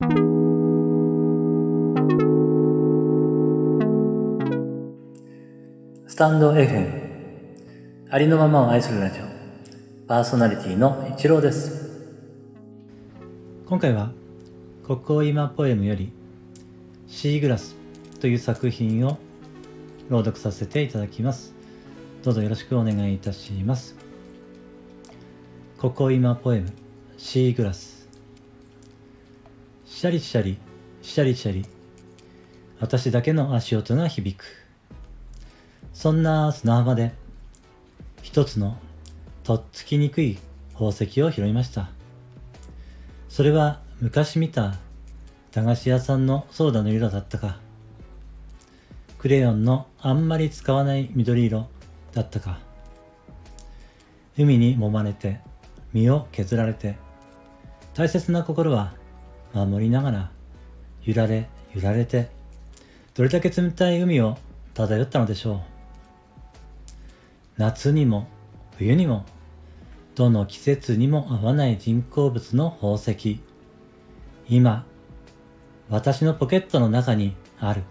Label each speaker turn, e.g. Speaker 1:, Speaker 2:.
Speaker 1: スタンド FM ありのままを愛するラジオパーソナリティの一郎です。今回は国語今ポエムよりシーグラスという作品を朗読させていただきます。どうぞよろしくお願いいたします。国語今ポエムシーグラス。シャリシャリシャリシャリ。私だけの足音が響く。そんな砂浜で一つのとっつきにくい宝石を拾いました。それは昔見た駄菓子屋さんのソーダの色だったか。クレヨンのあんまり使わない緑色だったか。海に揉まれて身を削られて。大切な心は守りながら揺られ揺られてどれだけ冷たい海を漂ったのでしょう。夏にも冬にもどの季節にも合わない人工物の宝石。今私のポケットの中にある